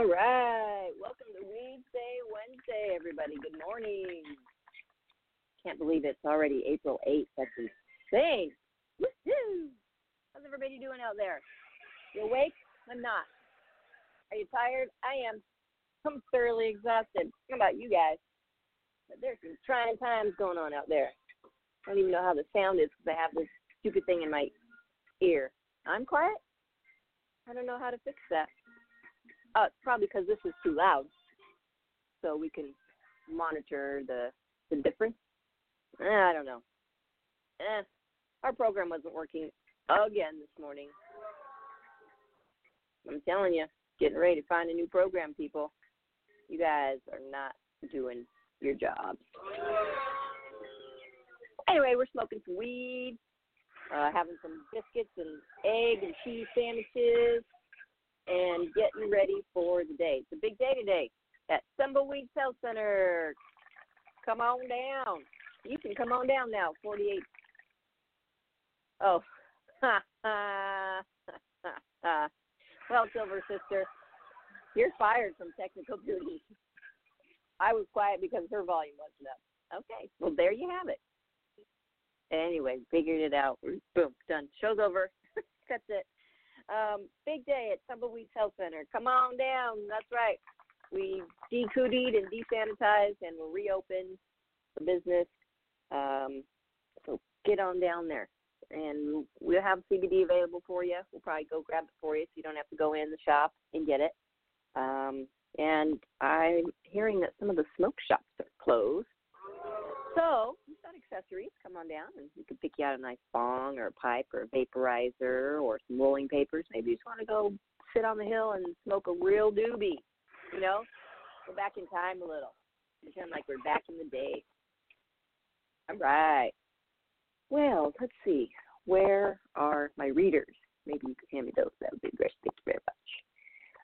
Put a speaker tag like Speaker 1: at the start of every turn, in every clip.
Speaker 1: All right. Welcome to Weedsday Wednesday, everybody. Good morning. Can't believe it's already April 8th. That's insane. Woohoo! How's everybody doing out there? You awake? I'm not. Are you tired? I am. I'm thoroughly exhausted. How about you guys? But there's some trying times going on out there. I don't even know how the sound is because I have this stupid thing in my ear. I'm quiet? I don't know how to fix that. Uh, probably because this is too loud, so we can monitor the the difference. Eh, I don't know. Eh, our program wasn't working again this morning. I'm telling you, getting ready to find a new program, people. You guys are not doing your jobs. Anyway, we're smoking some weed, uh, having some biscuits and egg and cheese sandwiches and getting ready for the day. It's a big day today at Tumbleweed Health Center. Come on down. You can come on down now. 48. Oh. well, Silver Sister, you're fired from technical duties. I was quiet because her volume wasn't up. Okay. Well, there you have it. Anyway, figured it out. Boom, done. Show's over. That's it. Um, big day at Tumbleweeds Health Center. Come on down. That's right. We decootied and desanitized and we're reopened the business. Um, so get on down there. And we'll have CBD available for you. We'll probably go grab it for you so you don't have to go in the shop and get it. Um, and I'm hearing that some of the smoke shops are closed. So got accessories. Come on down, and we can pick you out a nice bong or a pipe or a vaporizer or some rolling papers. Maybe you just want to go sit on the hill and smoke a real doobie. You know, go back in time a little, pretend like we're back in the day. All right. Well, let's see. Where are my readers? Maybe you could hand me those. That would be great. Thank you very much.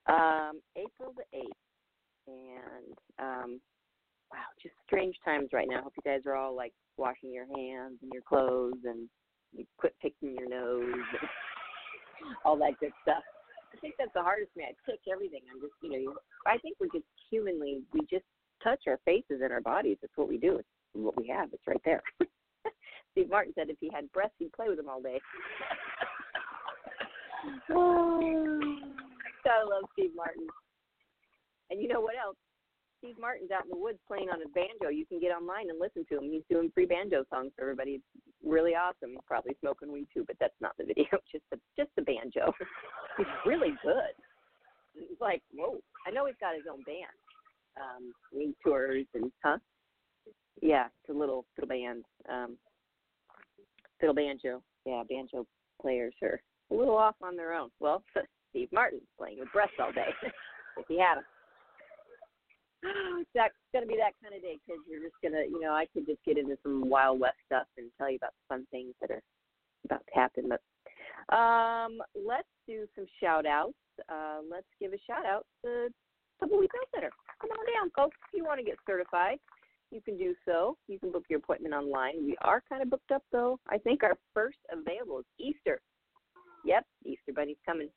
Speaker 1: Um, April the eighth, and um, wow, just strange times right now. Hope you guys are all like washing your hands and your clothes and you quit picking your nose and all that good stuff. I think that's the hardest for me. I pick everything. I'm just, you know, I think we're just humanly, we just touch our faces and our bodies. It's what we do. It's what we have. It's right there. Steve Martin said if he had breasts, he'd play with them all day. oh, gotta love Steve Martin. And you know what else? Steve Martin's out in the woods playing on his banjo. You can get online and listen to him. He's doing free banjo songs for everybody. It's really awesome. He's probably smoking weed too, but that's not the video. Just the just the banjo. He's really good. It's like whoa. I know he's got his own band. Um, he tours and huh? Yeah, it's a little fiddle band. Um, fiddle banjo. Yeah, banjo players are a little off on their own. Well, Steve Martin's playing with breasts all day. if he had them. It's that, gonna be that kind of day because you're just gonna, you know, I could just get into some Wild West stuff and tell you about the fun things that are about to happen. But um, let's do some shout outs. Uh, let's give a shout out to Tumbleweed Health Center. come on down, folks. If you want to get certified, you can do so. You can book your appointment online. We are kind of booked up, though. I think our first available is Easter. Yep, Easter Bunny's coming.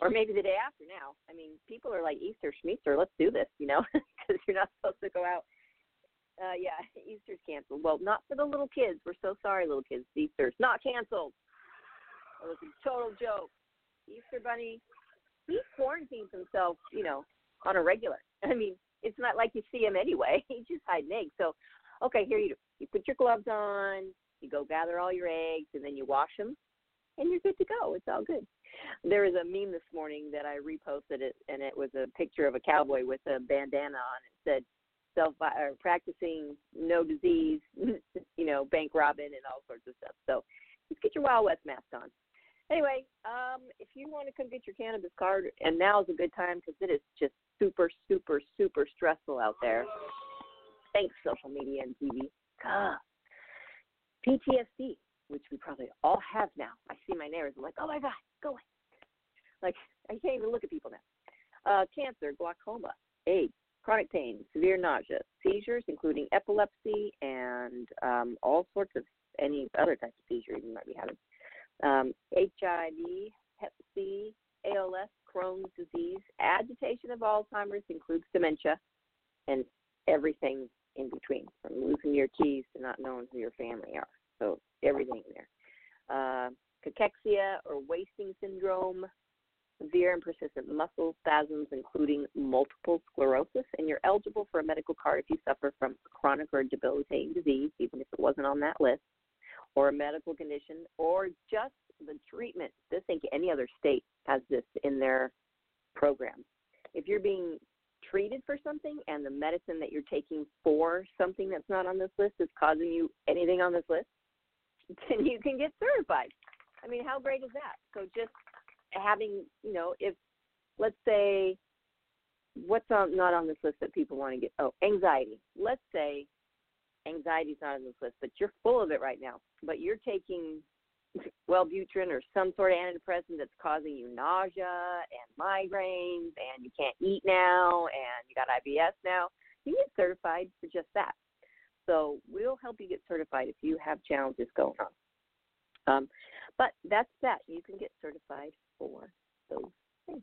Speaker 1: Or maybe the day after now. I mean, people are like, Easter Schmeaster, let's do this, you know, because you're not supposed to go out. Uh, yeah, Easter's canceled. Well, not for the little kids. We're so sorry, little kids. Easter's not canceled. It was a total joke. Easter Bunny, he quarantines himself, you know, on a regular. I mean, it's not like you see him anyway. He's just hiding eggs. So, okay, here you. You put your gloves on, you go gather all your eggs, and then you wash them, and you're good to go. It's all good. There was a meme this morning that I reposted it, and it was a picture of a cowboy with a bandana on. It said, "Self or practicing no disease, you know, bank robbing and all sorts of stuff." So, just get your Wild West mask on. Anyway, um, if you want to come get your cannabis card, and now is a good time because it is just super, super, super stressful out there. Thanks, social media and TV. God. PTSD, which we probably all have now. I see my neighbors. I'm like, oh my God, go away. Like, I can't even look at people now. Uh, cancer, glaucoma, AIDS, chronic pain, severe nausea, seizures, including epilepsy, and um, all sorts of any other types of seizure you might be having um, HIV, Hep C, ALS, Crohn's disease, agitation of Alzheimer's includes dementia, and everything in between, from losing your keys to not knowing who your family are. So everything there. Uh, cachexia or wasting syndrome, severe and persistent muscle spasms, including multiple sclerosis, and you're eligible for a medical card if you suffer from a chronic or debilitating disease, even if it wasn't on that list or a medical condition or just the treatment. This think any other state has this in their program. If you're being treated for something and the medicine that you're taking for something that's not on this list is causing you anything on this list, then you can get certified. I mean, how great is that? So just having, you know, if let's say what's on, not on this list that people want to get oh, anxiety. Let's say anxiety's not on this list, but you're full of it right now. But you're taking Wellbutrin or some sort of antidepressant that's causing you nausea and migraines, and you can't eat now, and you got IBS now. You get certified for just that. So we'll help you get certified if you have challenges going on. Um, but that's that. You can get certified for those things.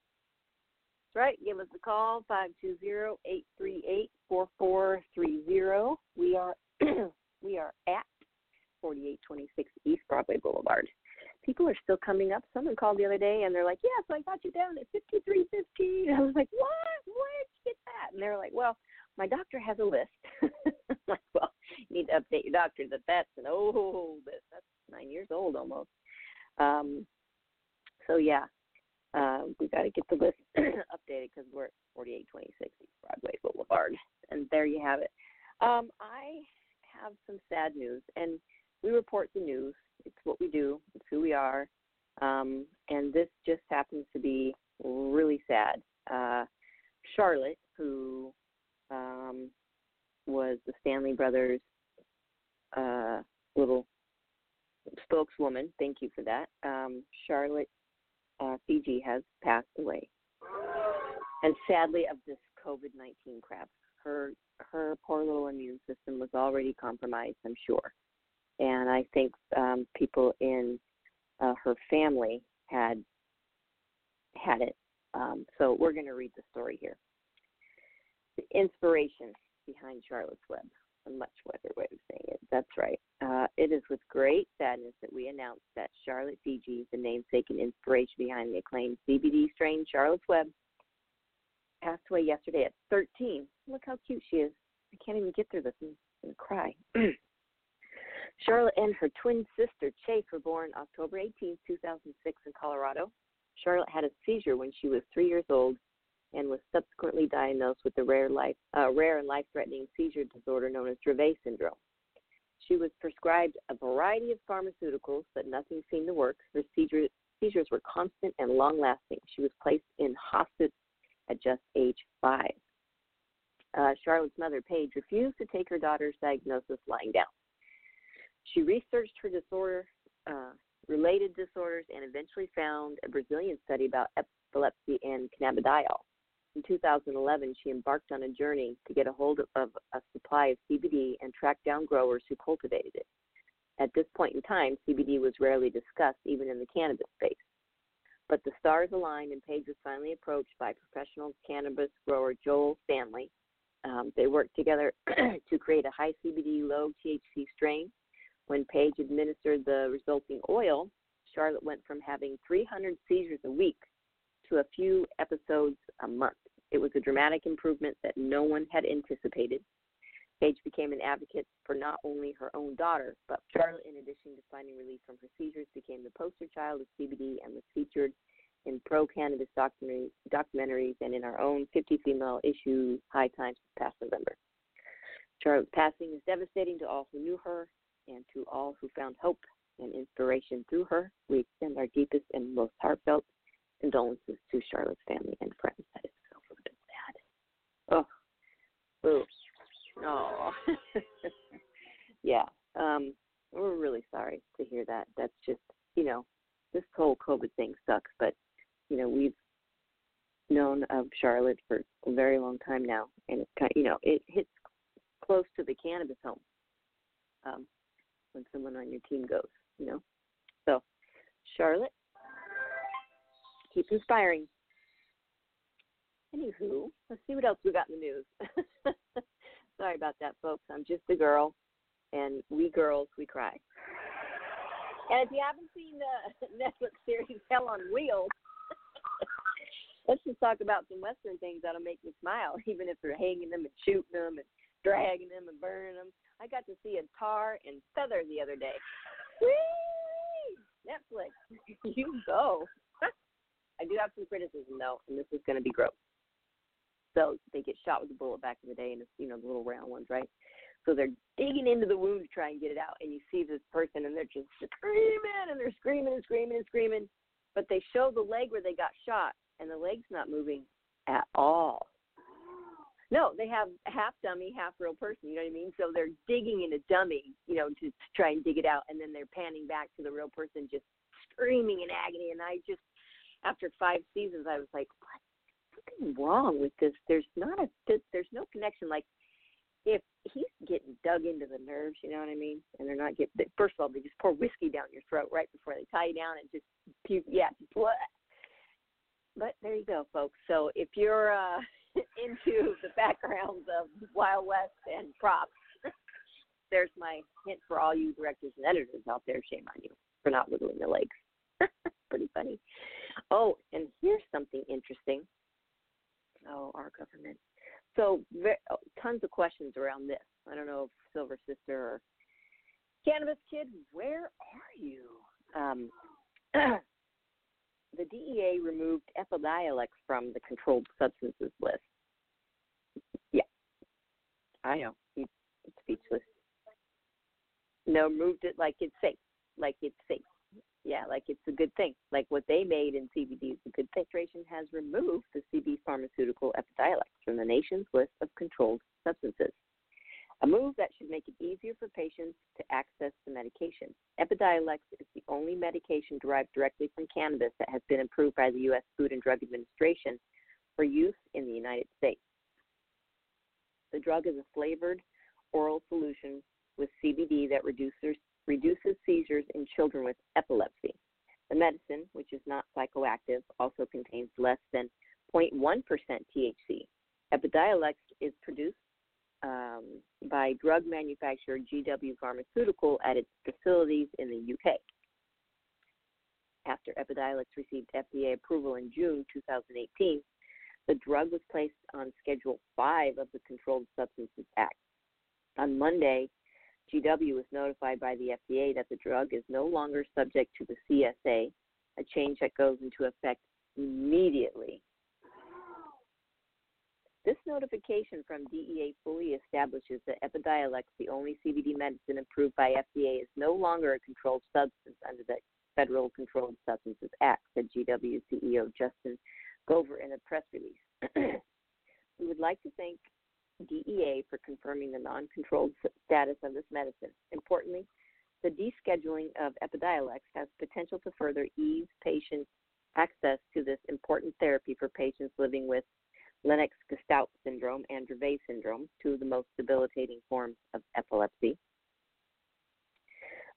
Speaker 1: right. Give us a call, 520-838-4430. We are we are at 4826 East Broadway Boulevard. People are still coming up. Someone called the other day and they're like, yeah, so I got you down at 5315." I was like, "What? Where'd you get that?" And they're like, "Well, my doctor has a list." I'm like, "Well, you need to update your doctor that that's an old list. That's nine years old almost." Um, so yeah, uh, we got to get the list updated because we're at 4826 Broadway Boulevard, and there you have it. Um, I have some sad news, and we report the news. It's what we do. It's who we are. Um, and this just happens to be really sad. Uh, Charlotte, who um, was the Stanley Brothers' uh, little spokeswoman, thank you for that. Um, Charlotte uh, Figi has passed away, and sadly of this COVID nineteen crap. Her her poor little immune system was already compromised, I'm sure, and I think um, people in uh, her family had had it. Um, so we're going to read the story here. The inspiration behind Charlotte's Web a much better way of saying it. That's right. Uh, it is with great sadness that we announce that Charlotte Figi, the namesake and inspiration behind the acclaimed CBD strain Charlotte's Web, passed away yesterday at 13. Look how cute she is. I can't even get through this and, and cry. Charlotte and her twin sister Chase were born October 18, 2006, in Colorado. Charlotte had a seizure when she was three years old and was subsequently diagnosed with the rare, life, uh, rare and life-threatening seizure disorder known as Dravet syndrome. She was prescribed a variety of pharmaceuticals, but nothing seemed to work. Her seizure, seizures were constant and long-lasting. She was placed in hospice at just age five. Uh, Charlotte's mother, Paige, refused to take her daughter's diagnosis lying down. She researched her disorder, uh, related disorders, and eventually found a Brazilian study about epilepsy and cannabidiol. In 2011, she embarked on a journey to get a hold of a supply of CBD and track down growers who cultivated it. At this point in time, CBD was rarely discussed, even in the cannabis space. But the stars aligned, and Paige was finally approached by professional cannabis grower Joel Stanley. Um, they worked together to create a high CBD, low THC strain. When Paige administered the resulting oil, Charlotte went from having 300 seizures a week to a few episodes a month. It was a dramatic improvement that no one had anticipated. Paige became an advocate for not only her own daughter, but Charlotte, in addition to finding relief from her seizures, became the poster child of CBD and was featured in pro cannabis documentaries and in our own 50 female issue High Times this past November. Charlotte's passing is devastating to all who knew her and to all who found hope and inspiration through her. We extend our deepest and most heartfelt condolences to Charlotte's family and friends. That is so flippin' sad. Oh, boo. Oh, yeah. Um, we're really sorry to hear that. That's just, you know, this whole COVID thing sucks, but you know, we've known of Charlotte for a very long time now, and it's kind, of, you know, it hits close to the cannabis home um, when someone on your team goes, you know. So, Charlotte, keep inspiring. Anywho, let's see what else we got in the news. Sorry about that, folks. I'm just a girl, and we girls, we cry. And if you haven't seen the Netflix series Hell on Wheels, let's just talk about some Western things that'll make me smile, even if they're hanging them and shooting them and dragging them and burning them. I got to see a tar and feather the other day. Whee! Netflix, you go. I do have some criticism though, and this is going to be gross. So they get shot with a bullet back in the day, and it's you know the little round ones, right? So they're digging into the wound to try and get it out, and you see this person, and they're just screaming, and they're screaming and screaming and screaming. But they show the leg where they got shot, and the leg's not moving at all. No, they have half dummy, half real person. You know what I mean? So they're digging in a dummy, you know, to, to try and dig it out, and then they're panning back to the real person, just screaming in agony. And I just after five seasons, I was like, what's something wrong with this? There's not a there's no connection. Like if he's getting dug into the nerves, you know what I mean? And they're not getting. First of all, they just pour whiskey down your throat right before they tie you down and just puke. Yeah, just what? But there you go, folks. So if you're uh, into the backgrounds of Wild West and props, there's my hint for all you directors and editors out there. Shame on you for not wiggling your legs. Pretty funny. Oh, and here's something interesting. Oh, our government. So, very, oh, tons of questions around this. I don't know if Silver Sister or Cannabis Kid, where are you? Um, the DEA removed Epidiolex from the controlled substances list. Yeah, I know. He's speechless. No, moved it like it's safe. Like it's safe yeah, like it's a good thing. Like what they made in CBD is a good thing. Administration has removed the CB pharmaceutical Epidiolex from the nation's list of controlled substances. A move that should make it easier for patients to access the medication. Epidiolex is the only medication derived directly from cannabis that has been approved by the U.S. Food and Drug Administration for use in the United States. The drug is a flavored oral solution with CBD that reduces reduces seizures in children with epilepsy. The medicine, which is not psychoactive, also contains less than 0.1% THC. Epidiolex is produced um, by drug manufacturer GW Pharmaceutical at its facilities in the UK. After Epidiolex received FDA approval in June 2018, the drug was placed on Schedule 5 of the Controlled Substances Act. On Monday, GW was notified by the FDA that the drug is no longer subject to the CSA, a change that goes into effect immediately. This notification from DEA fully establishes that Epidiolex, the only CBD medicine approved by FDA, is no longer a controlled substance under the Federal Controlled Substances Act, said GW CEO Justin Gover in a press release. we would like to thank DEA for confirming the non controlled status of this medicine. Importantly, the descheduling of Epidiolex has potential to further ease patients' access to this important therapy for patients living with Lennox-Gastaut syndrome and Dravet syndrome, two of the most debilitating forms of epilepsy.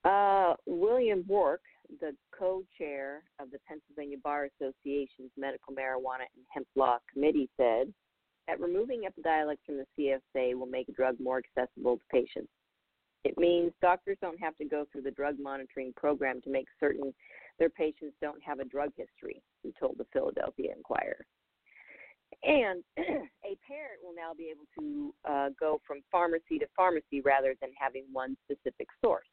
Speaker 1: Uh, William Bork, the co-chair of the Pennsylvania Bar Association's Medical Marijuana and Hemp Law Committee, said that removing Epidiolex from the CSA will make a drug more accessible to patients. It means doctors don't have to go through the drug monitoring program to make certain their patients don't have a drug history, he told the Philadelphia Inquirer. And a parent will now be able to uh, go from pharmacy to pharmacy rather than having one specific source.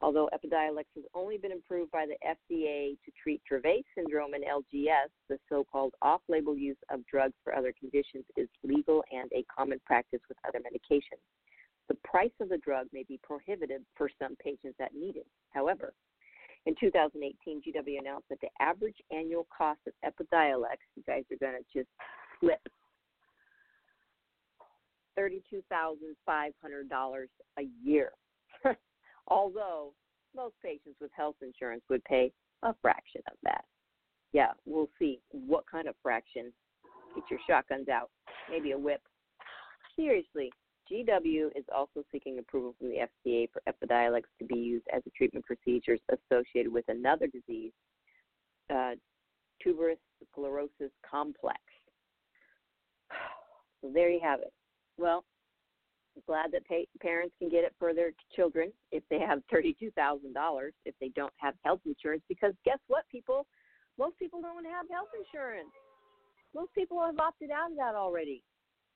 Speaker 1: Although Epidiolex has only been approved by the FDA to treat Dravet syndrome and LGS, the so called off label use of drugs for other conditions is legal and a common practice with other medications. The price of the drug may be prohibitive for some patients that need it. However, in 2018, GW announced that the average annual cost of Epidiolex, you guys are going to just flip, $32,500 a year. Although most patients with health insurance would pay a fraction of that. Yeah, we'll see what kind of fraction. Get your shotguns out. Maybe a whip. Seriously, GW is also seeking approval from the FDA for Epidiolex to be used as a treatment procedures associated with another disease, uh, tuberous sclerosis complex. So there you have it. Well, glad that pa- parents can get it for their children if they have $32,000 if they don't have health insurance because guess what people most people don't have health insurance. Most people have opted out of that already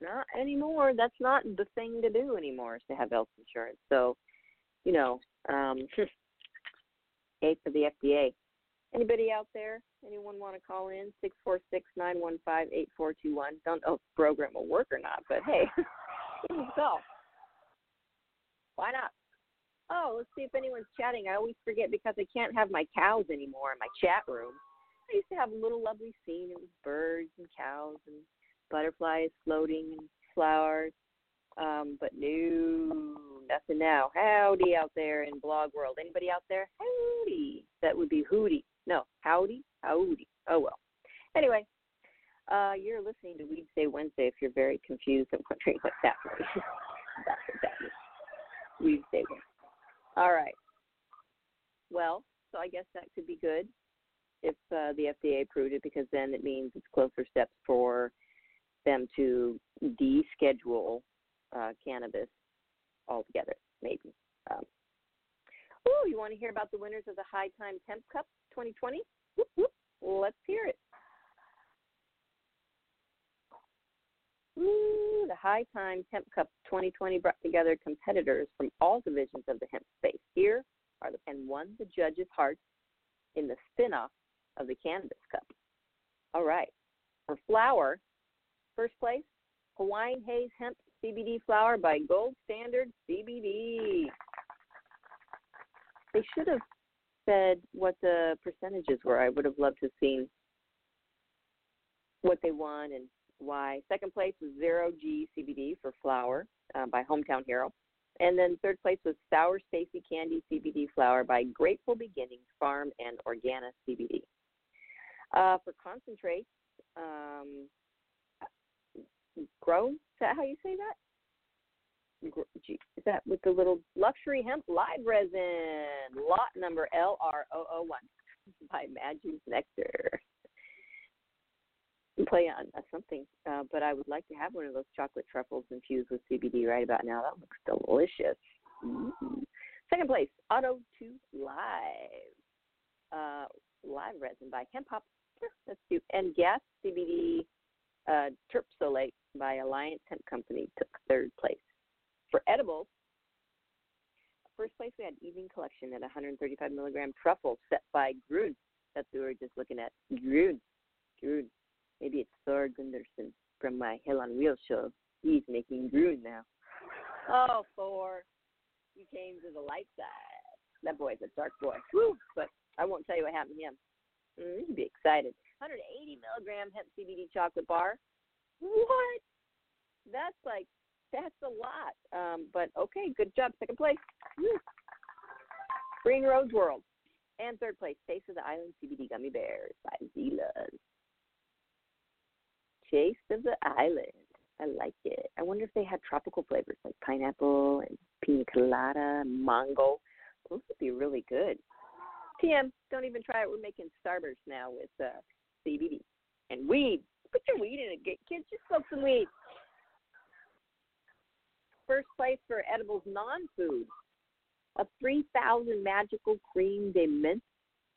Speaker 1: not anymore. That's not the thing to do anymore is to have health insurance. So, you know, um, A for the FDA. Anybody out there? Anyone want to call in? Six four six nine one five eight four two one. Don't know if the program will work or not, but hey, go. Why not? Oh, let's see if anyone's chatting. I always forget because I can't have my cows anymore in my chat room. I used to have a little lovely scene. It was birds and cows and butterflies floating and flowers. Um, but no, nothing now. Howdy out there in blog world. Anybody out there? Howdy. That would be hooty. No, howdy, howdy. Oh well. Anyway, uh, you're listening to Weed Say Wednesday. If you're very confused and wondering what's happening, that's what that. Say Wednesday. All right. Well, so I guess that could be good if uh, the FDA approved it because then it means it's closer steps for them to deschedule uh, cannabis altogether, maybe. Um, oh, you want to hear about the winners of the High Time Hemp Cup 2020? Whoop, whoop. Let's hear it. The High Time Hemp Cup 2020 brought together competitors from all divisions of the hemp space. Here are the and won the judges' hearts in the spin-off of the Cannabis Cup. All right. For flower, First place, Hawaiian Haze Hemp CBD flower by Gold Standard CBD. They should have said what the percentages were. I would have loved to have seen what they won and why. Second place was Zero G CBD for flower uh, by Hometown Hero. And then third place was Sour Space Candy CBD flower by Grateful Beginnings Farm and Organa CBD. Uh, for concentrates, um, grow. Is that how you say that? Is that with the little luxury hemp live resin? Lot number LR001 by Maggie's Nectar. Play on uh, something, uh, but I would like to have one of those chocolate truffles infused with CBD right about now. That looks delicious. Mm-hmm. Second place, Auto 2 Live. Uh, live resin by Hemp Hop. That's cute. And Gas CBD uh, Terpsolate by Alliance Hemp Company took third place. For edibles, first place we had Evening Collection at 135 milligram truffle set by Grun. That's who we were just looking at. Grun. Grun. Maybe it's Thor Gundersen from my Hell on Wheels show. He's making Gruen now. Oh, Thor, you came to the light side. That boy's a dark boy. Woo! But I won't tell you what happened to him. Mm, you should be excited. 180 milligram hemp CBD chocolate bar. What? That's like that's a lot. Um, but okay, good job. Second place. Woo. Green Rose World. And third place, Taste of the Island CBD Gummy Bears by Zila's. Taste of the Island. I like it. I wonder if they had tropical flavors like pineapple and pina colada, mango. Those would be really good. TM, don't even try it. We're making Starburst now with uh, CBD and weed. Put your weed in it, kids. Just smoke some weed. First place for edibles non-food. A 3,000 Magical Cream de Mint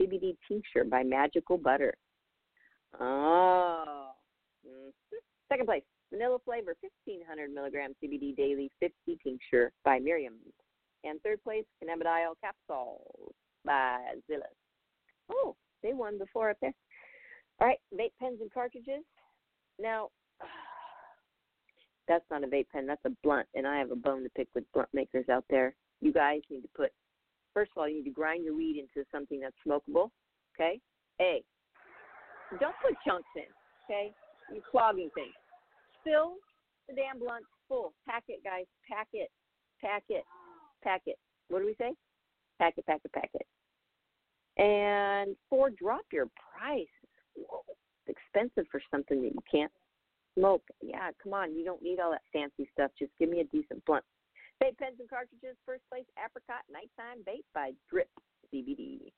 Speaker 1: CBD tincture by Magical Butter. Oh. Mm-hmm. Second place, vanilla flavor, 1500 milligram CBD daily 50 tincture by Miriam. And third place, cannabidiol capsules by Zilla's. Oh, they won before up there. All right, vape pens and cartridges. Now, that's not a vape pen, that's a blunt, and I have a bone to pick with blunt makers out there. You guys need to put, first of all, you need to grind your weed into something that's smokable, okay? A. Don't put chunks in, okay? You're clogging things. Fill the damn blunt full. Pack it, guys. Pack it. Pack it. Pack it. What do we say? Pack it, pack it, pack it. And four, drop your price. Whoa, it's expensive for something that you can't smoke. Yeah, come on. You don't need all that fancy stuff. Just give me a decent blunt. Vape pens and cartridges. First place, apricot nighttime vape by Drip CBD.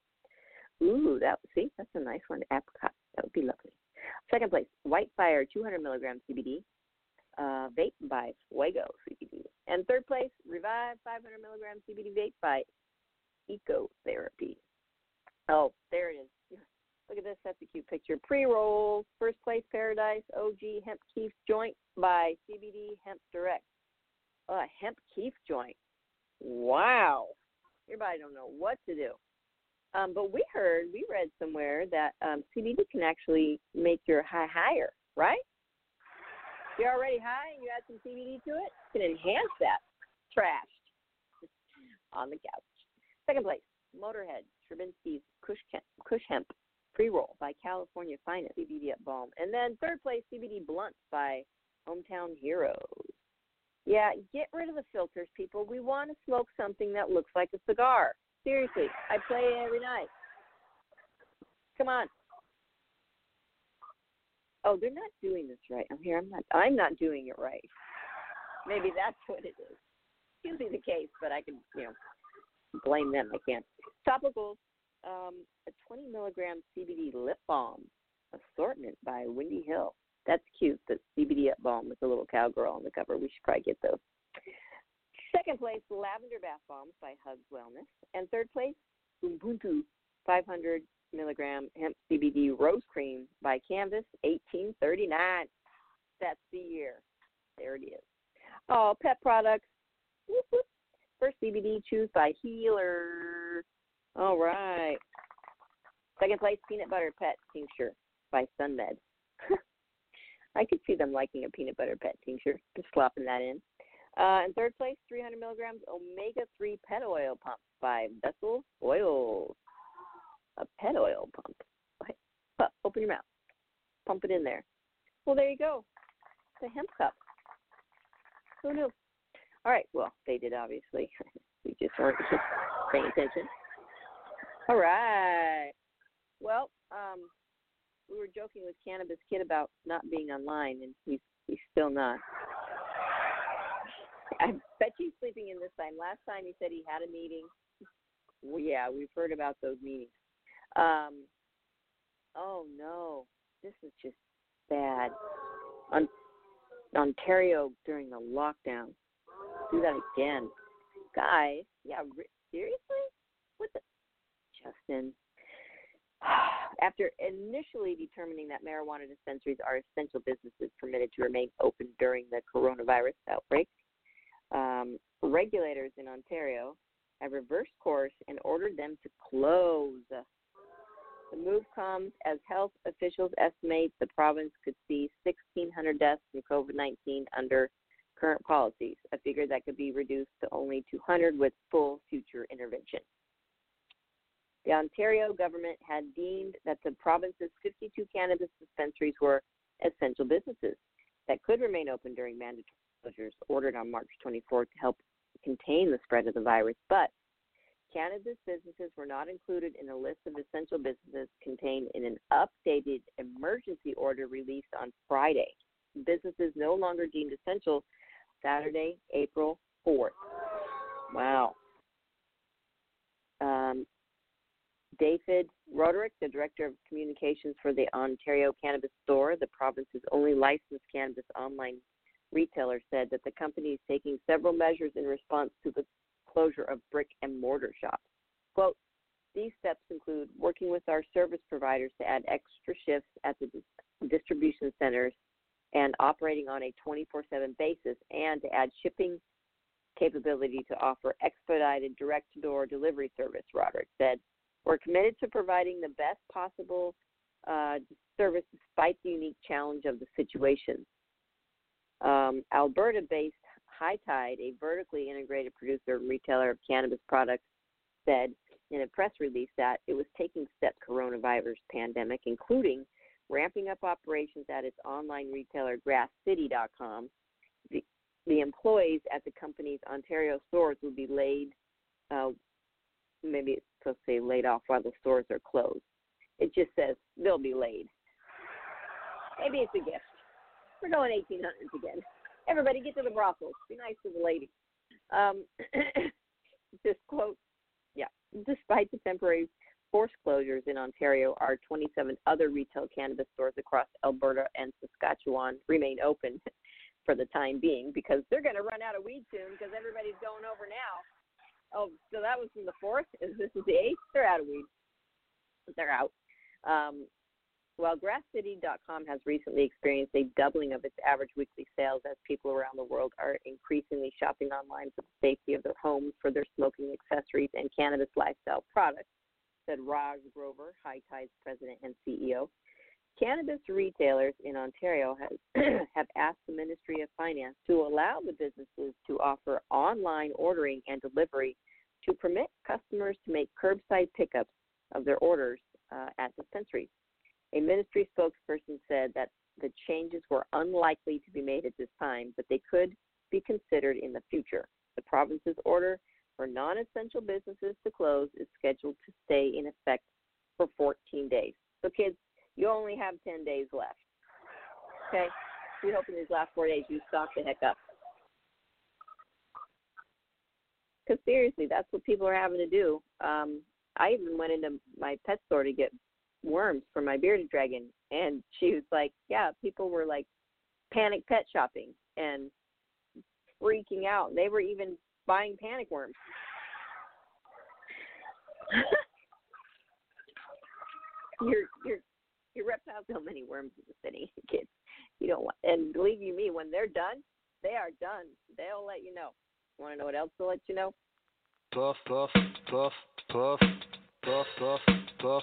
Speaker 1: Ooh, that see, that's a nice one. Apricot. That would be lovely. Second place, White Fire 200 milligram CBD. Uh, vape by Fuego CBD. And third place, Revive 500 milligram CBD vape by Ecotherapy. Oh, there it is. Look at this. That's a cute picture. Pre rolls. First place, Paradise OG Hemp Kief Joint by CBD Hemp Direct. A hemp kief joint. Wow. Everybody don't know what to do. Um, but we heard, we read somewhere that um, CBD can actually make your high higher, right? You're already high and you add some CBD to it, it can enhance that. Trashed on the couch. Second place, Motorhead, Stravinsky's Kush, Kush Hemp Pre Roll by California Finest CBD Up Balm. And then third place, CBD Blunts by Hometown Heroes. Yeah, get rid of the filters, people. We want to smoke something that looks like a cigar. Seriously, I play it every night. Come on. Oh, they're not doing this right. I'm here. I'm not. I'm not doing it right. Maybe that's what it is. Usually the case, but I can, you know, blame them. I can't. Topicals. Um, a 20 milligram CBD lip balm assortment by Wendy Hill. That's cute. The CBD lip balm with the little cowgirl on the cover. We should probably get those. Second place, Lavender Bath Bombs by Hugs Wellness. And third place, Ubuntu 500 milligram hemp CBD rose cream by Canvas 1839. That's the year. There it is. Oh, pet products. First CBD choose by Healer. All right. Second place, peanut butter pet tincture by Sunmed. I could see them liking a peanut butter pet tincture, just slopping that in. Uh, in third place, 300 milligrams omega 3 pet oil pump by Vessel Oils. A pet oil pump. Okay. Open your mouth. Pump it in there. Well, there you go. The hemp cup. Who knew? All right. Well, they did, obviously. we just weren't paying attention. All right. Well, um, we were joking with Cannabis Kid about not being online, and he's he's still not. I bet he's sleeping in this time. Last time he said he had a meeting. Well, yeah, we've heard about those meetings. Um, oh no, this is just bad. On Ontario during the lockdown. Do that again, guys. Yeah, seriously? What the? Justin, after initially determining that marijuana dispensaries are essential businesses permitted to remain open during the coronavirus outbreak, um, regulators in Ontario have reversed course and ordered them to close. The move comes as health officials estimate the province could see 1,600 deaths from COVID 19 under current policies, a figure that could be reduced to only 200 with full future intervention. The Ontario government had deemed that the province's 52 cannabis dispensaries were essential businesses that could remain open during mandatory closures ordered on March 24th to help contain the spread of the virus, but cannabis businesses were not included in a list of essential businesses contained in an updated emergency order released on Friday. Businesses no longer deemed essential Saturday, April 4th. Wow. Um, David Roderick, the Director of Communications for the Ontario Cannabis Store, the province's only licensed cannabis online retailer, said that the company is taking several measures in response to the closure of brick and mortar shops. Quote, these steps include working with our service providers to add extra shifts at the distribution centers and operating on a 24 7 basis and to add shipping capability to offer expedited direct door delivery service, Roderick said. We're committed to providing the best possible uh, service despite the unique challenge of the situation. Um, Alberta based High Tide, a vertically integrated producer and retailer of cannabis products, said in a press release that it was taking steps coronavirus pandemic, including ramping up operations at its online retailer GrassCity.com. The, the employees at the company's Ontario stores will be laid, uh, maybe it's supposed to say laid off while the stores are closed. It just says they'll be laid. Maybe it's a gift. We're going 1800s again. Everybody get to the brothels. Be nice to the ladies. Um, this quote, yeah, despite the temporary forced closures in Ontario, our 27 other retail cannabis stores across Alberta and Saskatchewan remain open for the time being because they're going to run out of weed soon because everybody's going over now. Oh, so that was from the fourth. Is this is the eighth? They're out of weed. They're out. Um, while GrassCity.com has recently experienced a doubling of its average weekly sales as people around the world are increasingly shopping online for the safety of their homes for their smoking accessories and cannabis lifestyle products, said Raj Grover, High Tide's president and CEO. Cannabis retailers in Ontario has, have asked the Ministry of Finance to allow the businesses to offer online ordering and delivery to permit customers to make curbside pickups of their orders uh, at dispensaries. A ministry spokesperson said that the changes were unlikely to be made at this time, but they could be considered in the future. The province's order for non essential businesses to close is scheduled to stay in effect for 14 days. So, kids, you only have 10 days left. Okay? We hope in these last four days you stock the heck up. Because seriously, that's what people are having to do. Um, I even went into my pet store to get worms for my bearded dragon. And she was like yeah people were like panic pet shopping and freaking out. They were even buying panic worms. Your your your reptiles so many worms in the city kids. You don't want and believe you me when they're done they are done. They'll let you know. Want to know what else they'll let you know?
Speaker 2: Puff puff puff puff puff puff puff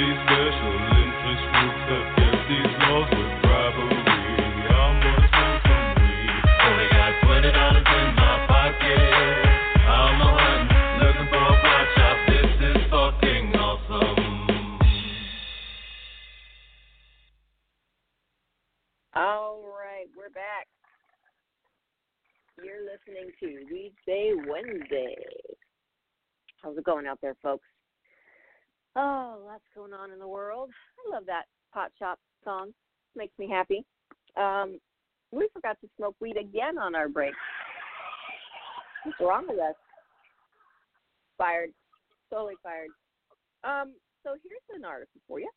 Speaker 3: These special interest groups have kept these laws with bribery. I'm gonna smoke some weed. Oh, Only got twenty dollars in my pocket. I'm a hunt, looking for a pot shop. This is fucking awesome.
Speaker 1: All right, we're back. You're listening to Weedsday Wednesday. How's it going out there, folks? Oh, lots going on in the world. I love that pot shop song. Makes me happy. Um, we forgot to smoke weed again on our break. What's wrong with us? Fired. Totally fired. Um, so here's an article for you.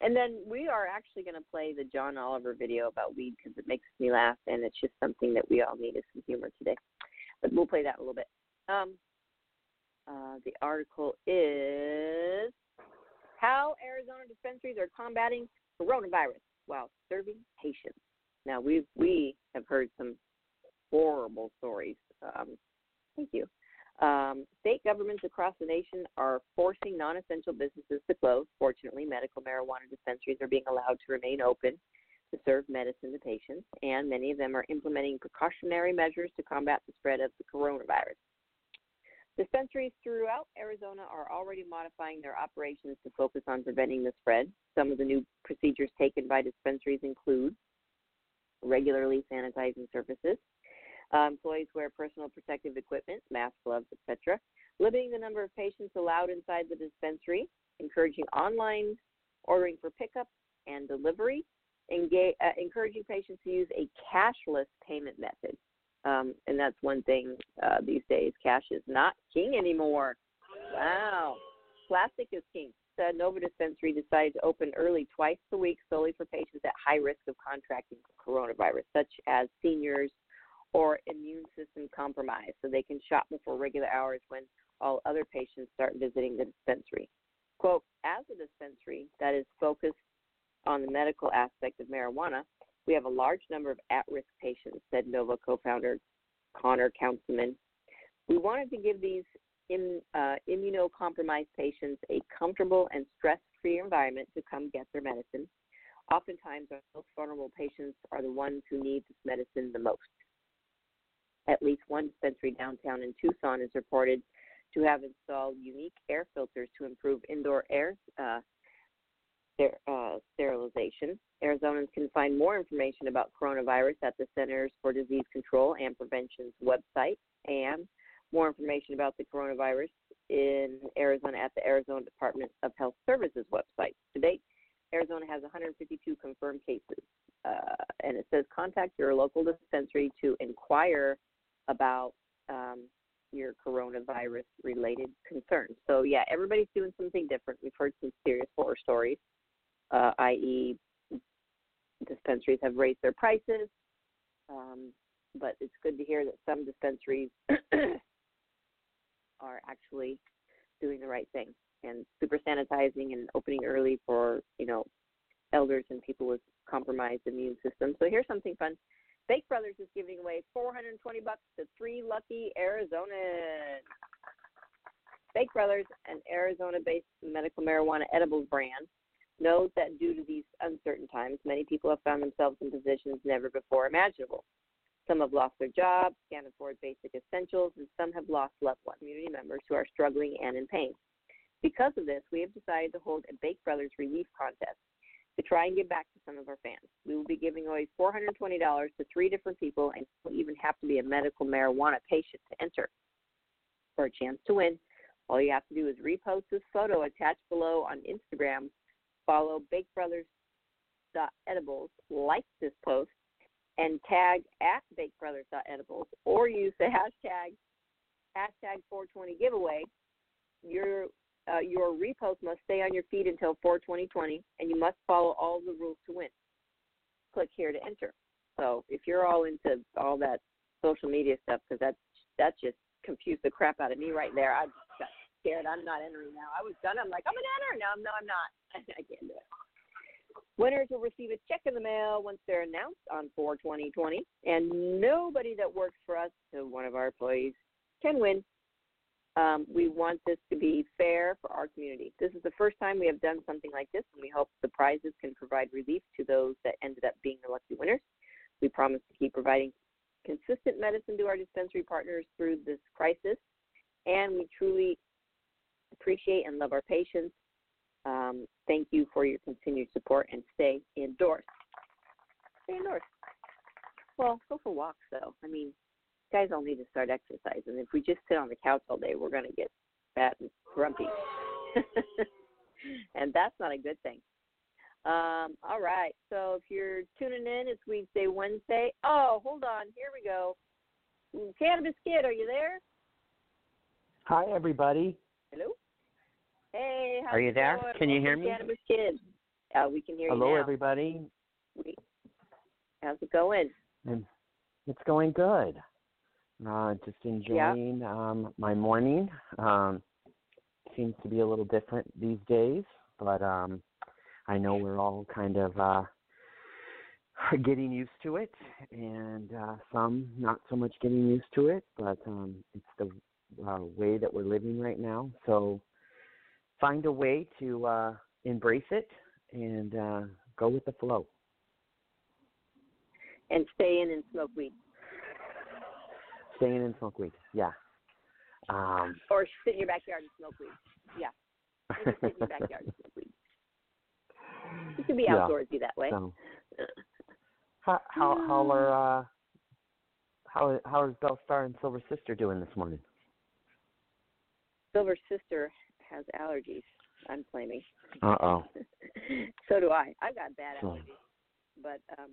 Speaker 1: And then we are actually going to play the John Oliver video about weed because it makes me laugh and it's just something that we all need is some humor today. But we'll play that a little bit. Um, uh, the article is How Arizona Dispensaries Are Combating Coronavirus While Serving Patients. Now, we we have heard some horrible stories. Um, thank you. Um, state governments across the nation are forcing non essential businesses to close. Fortunately, medical marijuana dispensaries are being allowed to remain open to serve medicine to patients, and many of them are implementing precautionary measures to combat the spread of the coronavirus. Dispensaries throughout Arizona are already modifying their operations to focus on preventing the spread. Some of the new procedures taken by dispensaries include regularly sanitizing surfaces, uh, employees wear personal protective equipment, masks, gloves, etc. Limiting the number of patients allowed inside the dispensary, encouraging online ordering for pickup and delivery, engage, uh, encouraging patients to use a cashless payment method. Um, and that's one thing uh, these days. Cash is not king anymore. Wow. Plastic is king. The Nova Dispensary decided to open early twice a week solely for patients at high risk of contracting coronavirus, such as seniors or immune system compromised, so they can shop before regular hours when all other patients start visiting the dispensary. Quote, as a dispensary that is focused on the medical aspect of marijuana, we have a large number of at risk patients, said Nova co founder Connor Councilman. We wanted to give these in, uh, immunocompromised patients a comfortable and stress free environment to come get their medicine. Oftentimes, our most vulnerable patients are the ones who need this medicine the most. At least one dispensary downtown in Tucson is reported to have installed unique air filters to improve indoor air uh, uh, sterilization. Arizonans can find more information about coronavirus at the Centers for Disease Control and Prevention's website, and more information about the coronavirus in Arizona at the Arizona Department of Health Services website. To date, Arizona has 152 confirmed cases, uh, and it says contact your local dispensary to inquire about um, your coronavirus related concerns. So, yeah, everybody's doing something different. We've heard some serious horror stories, uh, i.e., dispensaries have raised their prices. Um, but it's good to hear that some dispensaries are actually doing the right thing and super sanitizing and opening early for you know elders and people with compromised immune systems. So here's something fun. Bake Brothers is giving away 420 bucks to three lucky Arizonans. Bake Brothers, an Arizona-based medical marijuana edibles brand, knows that due to these uncertain times, many people have found themselves in positions never before imaginable. Some have lost their jobs, can't afford basic essentials, and some have lost loved ones, community members who are struggling and in pain. Because of this, we have decided to hold a Bake Brothers relief contest to try and give back to some of our fans. We will be giving away $420 to three different people, and don't even have to be a medical marijuana patient to enter. For a chance to win, all you have to do is repost this photo attached below on Instagram, follow Bake Brothers Edibles, like this post, and tag at Bake Brothers Edibles, or use the hashtag hashtag 420 giveaway. Your uh, your repost must stay on your feed until 42020, and you must follow all the rules to win. Click here to enter. So if you're all into all that social media stuff, because that's that just confused the crap out of me right there. I just got scared. I'm not entering now. I was done. I'm like, I'm gonna enter. No, no, I'm not. I can't do it. Winners will receive a check in the mail once they're announced on 42020, and nobody that works for us, so one of our employees, can win. Um, we want this to be fair for our community. This is the first time we have done something like this, and we hope the prizes can provide relief to those that ended up being the lucky winners. We promise to keep providing consistent medicine to our dispensary partners through this crisis, and we truly appreciate and love our patients. Um, thank you for your continued support and stay indoors. Stay indoors. Well, go for walks though. I mean, guys all need to start exercising. If we just sit on the couch all day, we're going to get fat and grumpy. and that's not a good thing. Um, all right. So if you're tuning in, it's Weedsday, Wednesday. Oh, hold on. Here we go. Cannabis Kid, are you there?
Speaker 4: Hi, everybody.
Speaker 1: Hello. Hey,
Speaker 4: Are you there?
Speaker 1: going?
Speaker 4: Can you hear me?
Speaker 1: Cannabis. Uh, we can hear
Speaker 4: Hello,
Speaker 1: you now.
Speaker 4: everybody.
Speaker 1: How's it going?
Speaker 4: And it's going good. Uh, just enjoying um, my morning. Um, seems to be a little different these days, but um, I know we're all kind of uh, getting used to it, and uh, some not so much getting used to it. But um, it's the uh, way that we're living right now. So find a way to uh, embrace it and uh, go with the flow.
Speaker 1: And stay in and smoke weed.
Speaker 4: Staying in and smoke weed. Yeah. Um,
Speaker 1: Or sit in your backyard and smoke weed. Yeah. Sit in your backyard and smoke weed. You can be
Speaker 4: Yeah.
Speaker 1: outdoorsy that way.
Speaker 4: So, how how how are uh, how how is Bellstar and Silver Sister doing this morning?
Speaker 1: Silver sister has allergies. I'm claiming.
Speaker 4: Uh oh.
Speaker 1: so do I. I've got bad
Speaker 4: So-
Speaker 1: allergies, but um,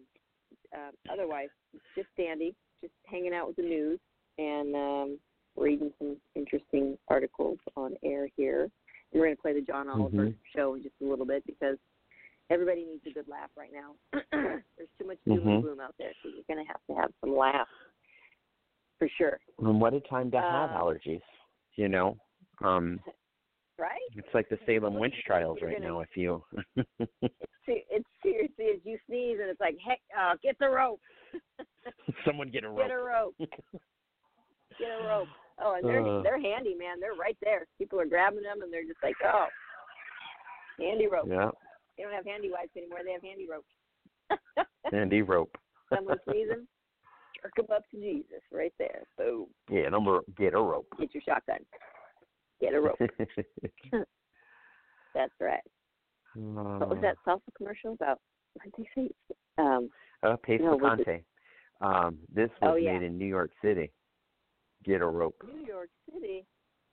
Speaker 1: um, otherwise, just dandy. Just hanging out with the news and um, reading some interesting articles on air here. And we're going to play the John Oliver
Speaker 4: Mhm.
Speaker 1: show in just a little bit because everybody needs a good laugh right now. There's too much doom
Speaker 4: Mhm.
Speaker 1: and gloom out there, so you're going to have to have some laughs for sure.
Speaker 4: And what a time to have
Speaker 1: Uh,
Speaker 4: allergies. You know, um,
Speaker 1: Right?
Speaker 4: it's like the Salem witch trials right
Speaker 1: gonna-
Speaker 4: now. If you,
Speaker 1: Se- It's seriously as you sneeze and it's like, heck, uh, get the rope.
Speaker 4: someone get a rope.
Speaker 1: Get a rope. Get a rope. Oh, and they're
Speaker 4: Uh.
Speaker 1: they're handy, man. They're right there. People are grabbing them, and they're just like, oh. Handy rope.
Speaker 4: Yeah,
Speaker 1: They don't have handy wipes anymore. They have handy rope.
Speaker 4: handy rope.
Speaker 1: Someone sneezing, jerk 'em up to Jesus right there. Boom.
Speaker 4: Get a get a rope.
Speaker 1: Get your shotgun. Get a rope. That's right. What was that salsa commercial about? What did they say? Um,
Speaker 4: Uh, Pace
Speaker 1: No,
Speaker 4: Picante. Um, this was
Speaker 1: Oh, yeah.
Speaker 4: made in New York City. Get a rope.
Speaker 1: New York City,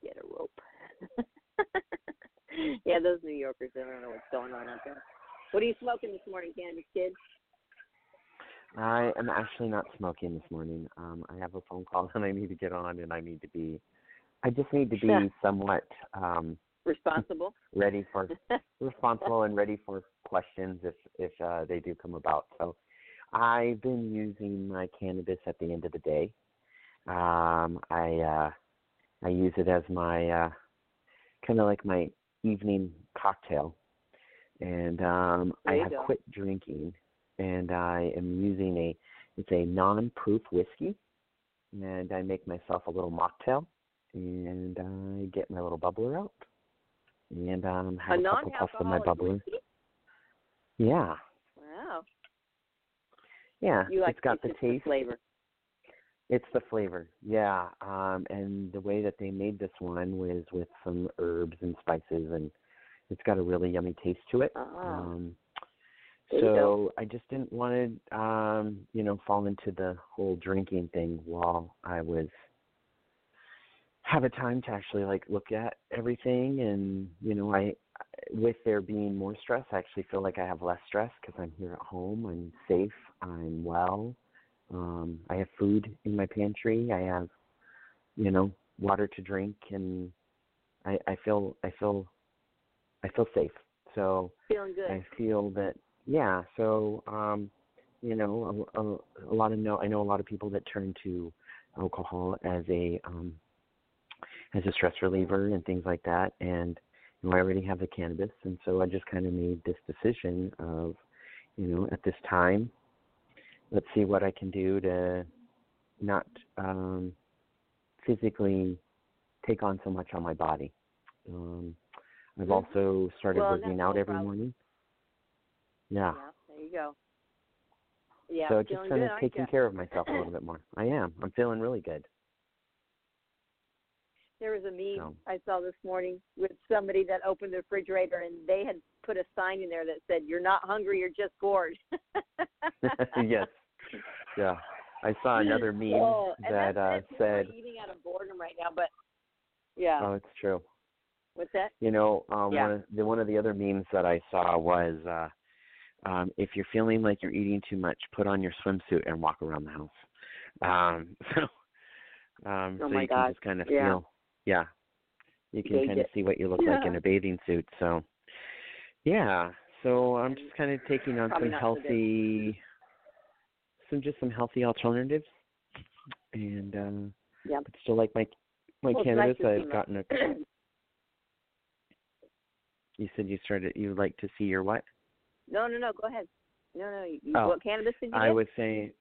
Speaker 1: get a rope. yeah, those New Yorkers, they don't know what's going on out there. What are you smoking this morning, Cannabis Kid?
Speaker 4: I am actually not smoking this morning. Um, I have a phone call that I need to get on, and I need to be. I just need to be
Speaker 1: Yeah.
Speaker 4: somewhat um,
Speaker 1: Responsible.
Speaker 4: ready for responsible and ready for questions if if uh, they do come about. So, I've been using my cannabis at the end of the day. Um, I uh, I use it as my uh, kind of like my evening cocktail, and um, I have
Speaker 1: go.
Speaker 4: quit drinking, and I am using a it's a non-proof whiskey, and I make myself a little mocktail, and I get my little bubbler out, and um,
Speaker 1: a
Speaker 4: have a, couple puffs of my bubbler.
Speaker 1: whiskey?
Speaker 4: Yeah,
Speaker 1: Wow.
Speaker 4: yeah,
Speaker 1: You like
Speaker 4: it's got
Speaker 1: it's
Speaker 4: the taste.
Speaker 1: flavor.
Speaker 4: It's the flavor, yeah. Um, and the way that they made this one was with some herbs and spices, and it's got a really yummy taste to it.
Speaker 1: Ah.
Speaker 4: Um,
Speaker 1: There you go.
Speaker 4: so I just didn't want to, um, you know, fall into the whole drinking thing while I was have a time to actually like look at everything, and you know, I with there being more stress, I actually feel like I have less stress because I'm here at home. I'm safe. I'm well. Um, I have food in my pantry. I have, you know, water to drink, and I, I feel I feel I feel safe. So
Speaker 1: Feeling good.
Speaker 4: I feel that yeah. So um, you know, a, a, a lot of no I know a lot of people that turn to alcohol as a um, as a stress reliever and things like that, and you know, I already have the cannabis, and so I just kind of made this decision of, you know, at this time, let's see what I can do to not um, physically take on so much on my body. Um, I've
Speaker 1: Mhm.
Speaker 4: also started
Speaker 1: Well,
Speaker 4: working out
Speaker 1: no
Speaker 4: every morning. Yeah.
Speaker 1: Yeah, there you go. Yeah,
Speaker 4: so just kind
Speaker 1: good,
Speaker 4: of taking care of myself a little bit more. I am. I'm feeling really good.
Speaker 1: There was a meme. I saw this morning with somebody that opened the refrigerator and they had put a sign in there that said, "You're not hungry, you're just bored."
Speaker 4: yes. Yeah. I saw another meme
Speaker 1: Oh,
Speaker 4: that uh,
Speaker 1: it. People are
Speaker 4: said,
Speaker 1: eating out of boredom right now, but yeah,
Speaker 4: "Oh, it's true."
Speaker 1: what's that?
Speaker 4: You know, um,
Speaker 1: Yeah.
Speaker 4: one of the one of the other memes that I saw was, uh, um, if you're feeling like you're eating too much, put on your swimsuit and walk around the house. Um, so, um,
Speaker 1: Oh
Speaker 4: so you
Speaker 1: God.
Speaker 4: can just kind of
Speaker 1: Yeah.
Speaker 4: feel, yeah, you can kind of see what you look like in a bathing suit. So, yeah. So I'm just kind of taking on
Speaker 1: Probably
Speaker 4: some healthy, some just some healthy alternatives, and um,
Speaker 1: Yep.
Speaker 4: but still like my my
Speaker 1: Well,
Speaker 4: cannabis.
Speaker 1: see
Speaker 4: I've gotten a. You said you started. You like to see your what?
Speaker 1: no, no, no. Go ahead. No, no. You,
Speaker 4: Oh,
Speaker 1: what cannabis did you
Speaker 4: I
Speaker 1: get?
Speaker 4: was saying,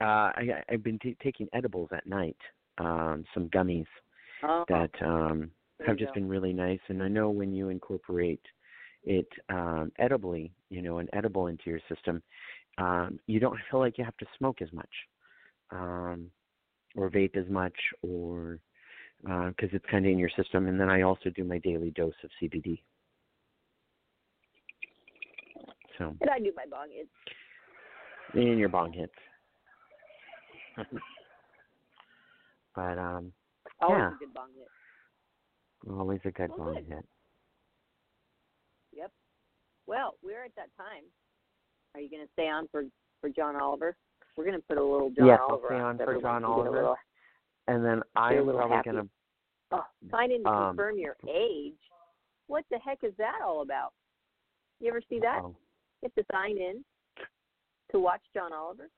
Speaker 4: uh, I, I've been t- taking edibles at night, um, some gummies
Speaker 1: oh,
Speaker 4: that um, have just
Speaker 1: go.
Speaker 4: been really nice. And I know when you incorporate it um, edibly, you know, an edible into your system, um, you don't feel like you have to smoke as much, um, or vape as much, or because it's kind of in your system. And then I also do my daily dose of CBD. So,
Speaker 1: And I do my bong hits.
Speaker 4: and your bong hits. but um,
Speaker 1: Always
Speaker 4: Yeah.
Speaker 1: a good bong hit.
Speaker 4: always a good
Speaker 1: Well,
Speaker 4: bong
Speaker 1: good.
Speaker 4: hit.
Speaker 1: Yep. Well, we're at that time. Are you going to stay on for for John Oliver? We're going to put a little John
Speaker 4: Yes, I'll
Speaker 1: Oliver
Speaker 4: stay on for John
Speaker 1: can get a
Speaker 4: Oliver.
Speaker 1: little-
Speaker 4: And then I'm probably gonna.
Speaker 1: Oh, sign in to
Speaker 4: Um,
Speaker 1: confirm your age. What the heck is that all about? You ever see that?
Speaker 4: oh,
Speaker 1: You have to sign in to watch John Oliver.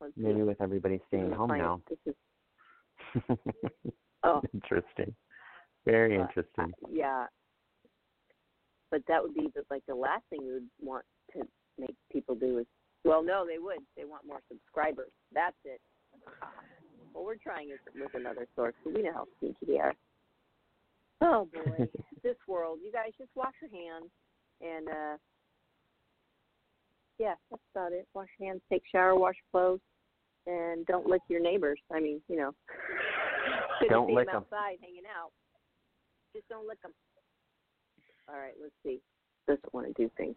Speaker 1: Let's see.
Speaker 4: maybe with everybody staying home now.
Speaker 1: This is oh,
Speaker 4: interesting. Very
Speaker 1: uh,
Speaker 4: interesting.
Speaker 1: yeah. But that would be the, like the last thing you would want to make people do is well, no, they would. They want more subscribers. That's it. Well, we're trying it with another source, but we know how sneaky they are. Oh boy, this world. You guys just wash your hands and uh yeah, that's about it. Wash your hands, take shower, wash your clothes, and don't lick your neighbors. I mean, you know,
Speaker 4: Don't lick
Speaker 1: them
Speaker 4: 'em.
Speaker 1: outside hanging out. Just don't lick them. All right, let's see. Doesn't want to do things.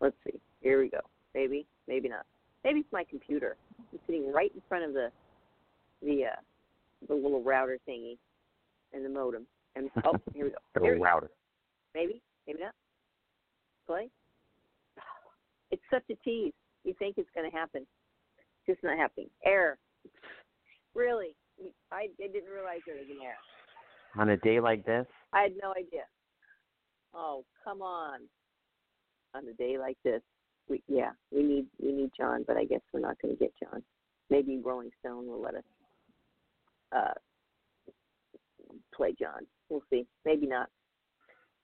Speaker 1: Let's see. Here we go. Maybe, maybe not. Maybe it's my computer. I'm sitting right in front of the the uh the little router thingy and the modem. And oh, here we go.
Speaker 4: The
Speaker 1: Here we go.
Speaker 4: router.
Speaker 1: Maybe, maybe not. Play. It's such a tease. You think it's going to happen, just not happening. Error. Really, I, I didn't realize there was an error.
Speaker 4: On a day like this,
Speaker 1: I had no idea. Oh, come on. On a day like this, we yeah, we need we need John, but I guess we're not going to get John. Maybe Rolling Stone will let us uh, play John. We'll see. Maybe not.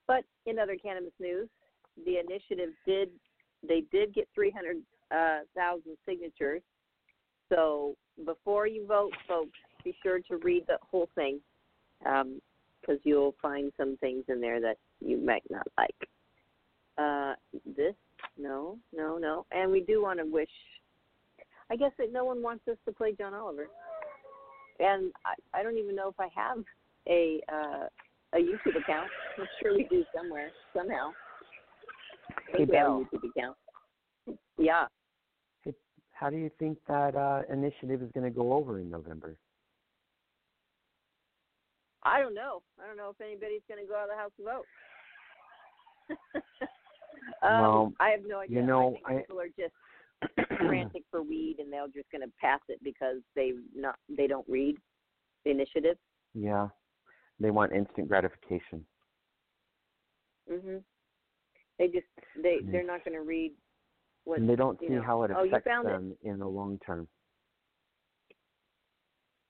Speaker 1: But in other cannabis news, the initiative did they did get 300,000 uh, signatures. So before you vote, folks, be sure to read the whole thing because you'll find some things in there that you might not like. Uh, this, no, no, no. And we do want to wish, I guess that no one wants us to play John Oliver. And I, I don't even know if I have a uh, a YouTube account. I'm sure we do somewhere, somehow.
Speaker 4: Hey,
Speaker 1: think we have a YouTube account. Yeah.
Speaker 4: How do you think that uh, initiative is going to go over in November?
Speaker 1: I don't know. I don't know if anybody's going to go out of the house to vote. um,
Speaker 4: Well,
Speaker 1: I have no idea.
Speaker 4: you know,
Speaker 1: I think
Speaker 4: I-
Speaker 1: people are just frantic for weed, and they're just going to pass it because they not they don't read the initiative.
Speaker 4: Yeah, they want instant gratification.
Speaker 1: Mhm. They just they
Speaker 4: Mhm.
Speaker 1: they're not going to read what
Speaker 4: and they don't see
Speaker 1: know.
Speaker 4: how it
Speaker 1: oh,
Speaker 4: affects
Speaker 1: it.
Speaker 4: them in the long term.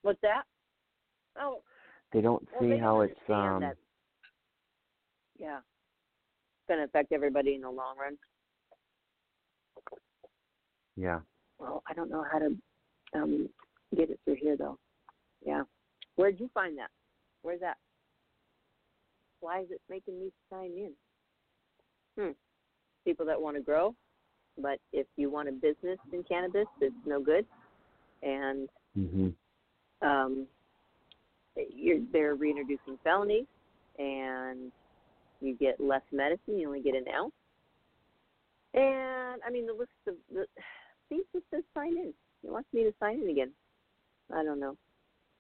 Speaker 1: What's that? Oh,
Speaker 4: They don't
Speaker 1: well,
Speaker 4: see
Speaker 1: they
Speaker 4: how it's um
Speaker 1: that. Yeah, it's going to affect everybody in the long run.
Speaker 4: yeah.
Speaker 1: Well, I don't know how to um get it through here though. Yeah. Where'd you find that? Where's that? Why is it making me sign in? Hmm. People that want to grow, but if you want a business in cannabis, it's no good. And
Speaker 4: Mhm.
Speaker 1: um, you're they're reintroducing felonies, and you get less medicine. You only get an ounce. And I mean, the list of the see, it just says sign in. It wants me to sign in again. I don't know.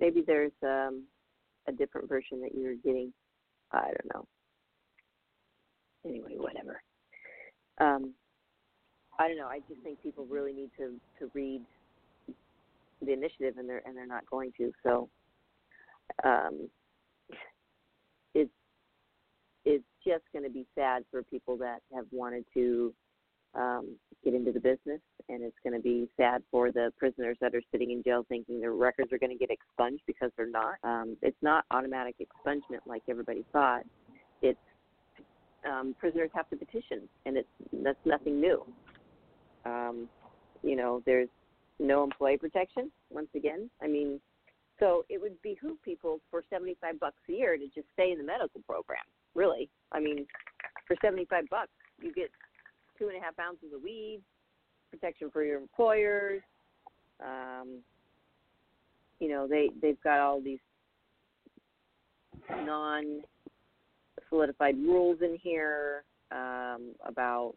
Speaker 1: Maybe there's um, a different version that you're getting. I don't know. Anyway, whatever. Um, I don't know. I just think people really need to to read the initiative, and they're and they're not going to. So, um, it's it's just going to be sad for people that have wanted to um, get into the business, and it's going to be sad for the prisoners that are sitting in jail thinking their records are going to get expunged because they're not. Um, it's not automatic expungement like everybody thought. It's um, prisoners have to petition, and it's that's nothing new. Um, you know, there's no employee protection. Once again, I mean, so it would behoove people for 75 bucks a year to just stay in the medical program. Really, I mean, for 75 bucks, you get two and a half ounces of weed, protection for your employers. Um, you know, they they've got all these non solidified rules in here um, about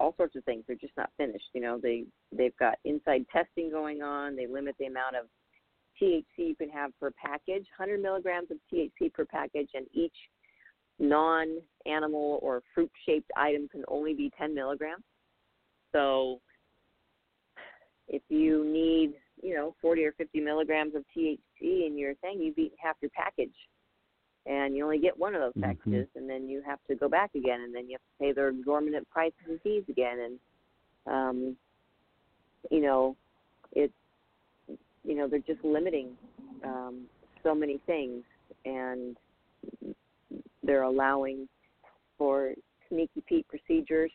Speaker 1: all sorts of things. They're just not finished. You know, they they've got inside testing going on. They limit the amount of THC you can have per package, 100 milligrams of THC per package, and each non-animal or fruit-shaped item can only be 10 milligrams. So, if you need, you know, 40 or 50 milligrams of THC in your thing, you've eaten half your package and you only get one of those
Speaker 4: Mhm.
Speaker 1: and then you have to go back again, and then you have to pay their exorbitant prices and fees again, and um, you know, it's you know they're just limiting um, so many things, and they're allowing for sneaky Pete procedures,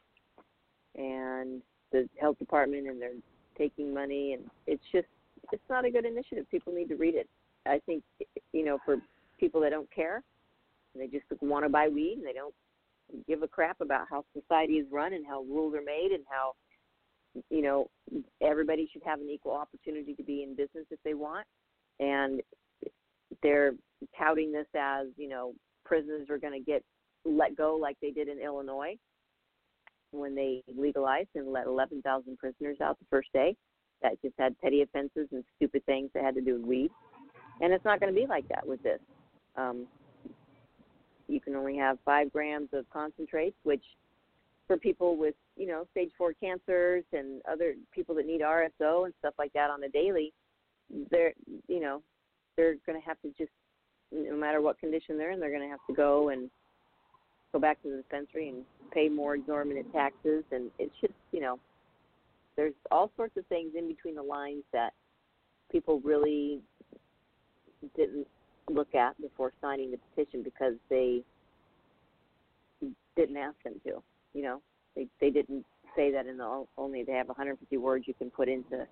Speaker 1: and the health department, and they're taking money, and it's just it's not a good initiative. People need to read it. I think you know for people that don't care, They just want to buy weed and they don't give a crap about how society is run and how rules are made and how you know everybody should have an equal opportunity to be in business if they want and they're touting this as you know prisons are going to get let go like they did in Illinois when they legalized and let 11,000 prisoners out the first day that just had petty offenses and stupid things that had to do with weed. And it's not going to be like that with this. Um, you can only have five grams of concentrates, which for people with, you know, stage four cancers and other people that need RSO and stuff like that on the daily, they're, you know, they're going to have to just, no matter what condition they're in, they're going to have to go and go back to the dispensary and pay more exorbitant taxes. And it's just, you know, there's all sorts of things in between the lines that people really didn't look at before signing the petition because they didn't ask them to. You know, they they didn't say that in the only they have 150 words you can put into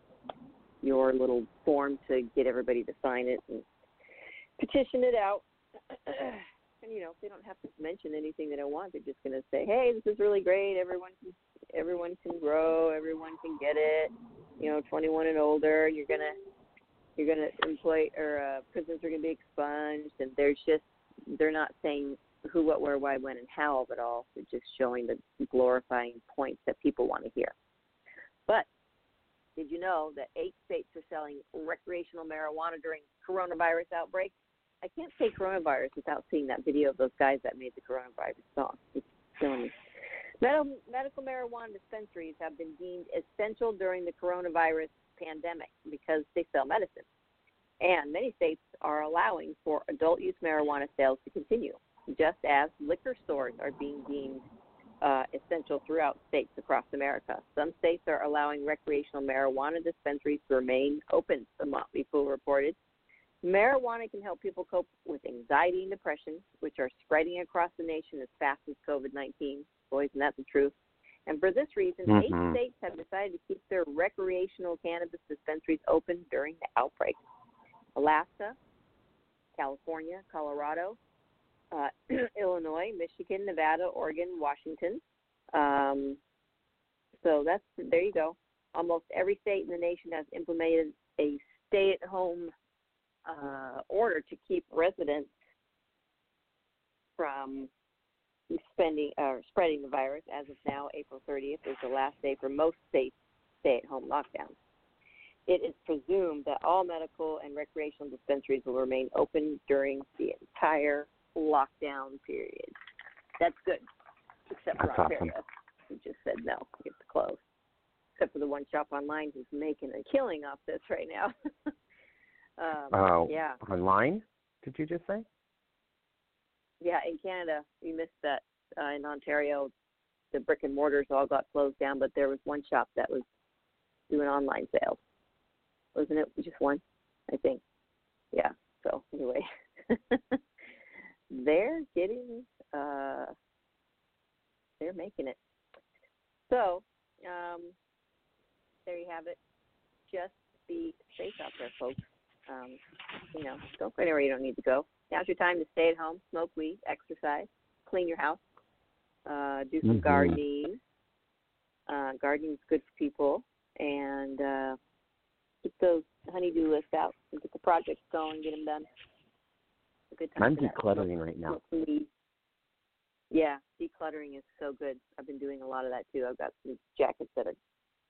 Speaker 1: your little form to get everybody to sign it and petition it out. and you know, they don't have to mention anything they don't want. They're just going to say, "Hey, this is really great. Everyone can everyone can grow. Everyone can get it. You know, 21 and older. You're gonna you're gonna employ or uh, prisons are gonna be expunged." And there's just they're not saying who, what, where, why, when, and how of it all. They're just showing the glorifying points that people want to hear. But did you know that eight states are selling recreational marijuana during coronavirus outbreak? I can't say coronavirus without seeing that video of those guys that made the coronavirus song. It's killing me. Medical, medical marijuana dispensaries have been deemed essential during the coronavirus pandemic because they sell medicine. And many states are allowing for adult use marijuana sales to continue, just as liquor stores are being deemed uh, essential throughout states across America. Some states are allowing recreational marijuana dispensaries to remain open, Motley Fool reported. Marijuana can help people cope with anxiety and depression, which are spreading across the nation as fast as COVID 19. Boys, and that's the truth. And for this reason,
Speaker 4: Mhm.
Speaker 1: eight states have decided to keep their recreational cannabis dispensaries open during the outbreak Alaska, California, Colorado, uh, Illinois, Michigan, Nevada, Oregon, Washington. Um, so that's there you go. Almost every state in the nation has implemented a stay-at-home uh, order to keep residents from spending or spreading the virus. As of now, April 30th is the last day for most states stay-at-home lockdowns. It is presumed that all medical and recreational dispensaries will remain open during the entire lockdown period. That's good, except for
Speaker 4: That's awesome.
Speaker 1: Who just said no, it's closed. Except for the one shop online who's making a killing off this right now. um,
Speaker 4: Oh,
Speaker 1: yeah,
Speaker 4: online? Did you just say?
Speaker 1: Yeah. In Canada, we missed that. Uh, in Ontario, the brick and mortars all got closed down, but there was one shop that was doing online sales. Wasn't it just one? I think. Yeah. So anyway, they're getting. uh They're making it. So um there you have it. Just be safe out there, folks. Um, you know, don't go anywhere you don't need to go. Now's your time to stay at home, smoke weed, exercise, clean your house, uh, do some
Speaker 4: Mhm.
Speaker 1: gardening. Uh, gardening's good for people, and uh, keep those honeydew lists out and get the projects going, get them done. A good time
Speaker 4: I'm decluttering right now.
Speaker 1: Yeah, decluttering is so good. I've been doing a lot of that too. I've got some jackets that are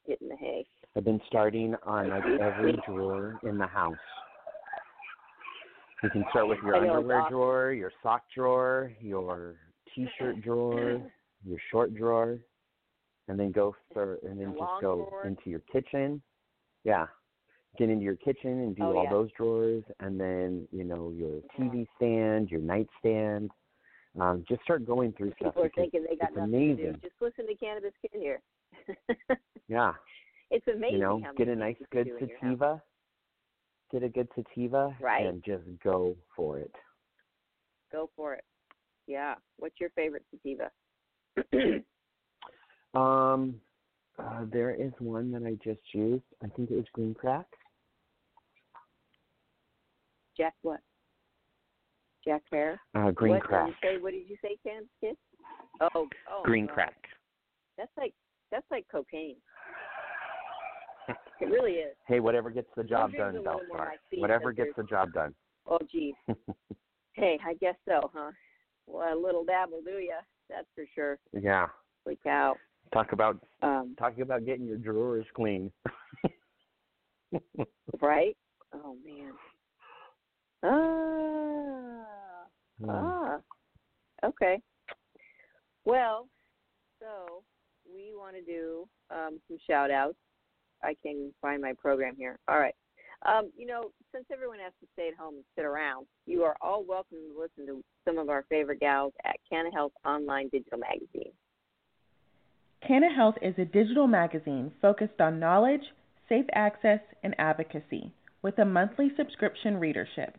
Speaker 1: hitting the hay.
Speaker 4: I've been starting on like every drawer in the house. You can start with your underwear
Speaker 1: awesome.
Speaker 4: drawer, your sock drawer, your t-shirt drawer, your short drawer, and then go for and then just go
Speaker 1: drawer.
Speaker 4: into your kitchen. Yeah. Get into your kitchen and do
Speaker 1: Oh,
Speaker 4: all
Speaker 1: yeah.
Speaker 4: those drawers and then, you know, your TV stand, your nightstand. Um, just start going through stuff
Speaker 1: People are thinking they got nothing
Speaker 4: amazing.
Speaker 1: to do. Just listen to Cannabis Kid here.
Speaker 4: Yeah.
Speaker 1: it's amazing.
Speaker 4: you know, get a nice good
Speaker 1: can do in your house.
Speaker 4: sativa. Get a good sativa
Speaker 1: Right.
Speaker 4: and just go for it.
Speaker 1: Go for it. Yeah. What's your favorite sativa?
Speaker 4: Um, uh, there is one that I just used. I think it was Green Crack.
Speaker 1: Jack what? Jack Herer.
Speaker 4: Uh, green
Speaker 1: what
Speaker 4: crack.
Speaker 1: Did you say, what did you say, Cannabis Kid? Oh, oh.
Speaker 4: Green
Speaker 1: God.
Speaker 4: crack.
Speaker 1: That's like that's like cocaine. It really is.
Speaker 4: Hey, whatever gets the job
Speaker 1: drink
Speaker 4: done, Belstar. Whatever gets the job done.
Speaker 1: Oh, geez. hey, I guess so, huh? Well, a little dab will do ya. That's for sure.
Speaker 4: yeah.
Speaker 1: Holy cow.
Speaker 4: Talk about
Speaker 1: Um,
Speaker 4: talking about getting your drawers clean.
Speaker 1: right? Oh man. Ah.
Speaker 4: Hmm.
Speaker 1: Ah. Okay. Well, so we want to do um, some shout outs. I can find my program here. All right. Um, you know, since everyone has to stay at home and sit around, you are all welcome to listen to some of our favorite gals at Canna Health Online Digital Magazine.
Speaker 5: Canna Health is a digital magazine focused on knowledge, safe access, and advocacy with a monthly subscription readership.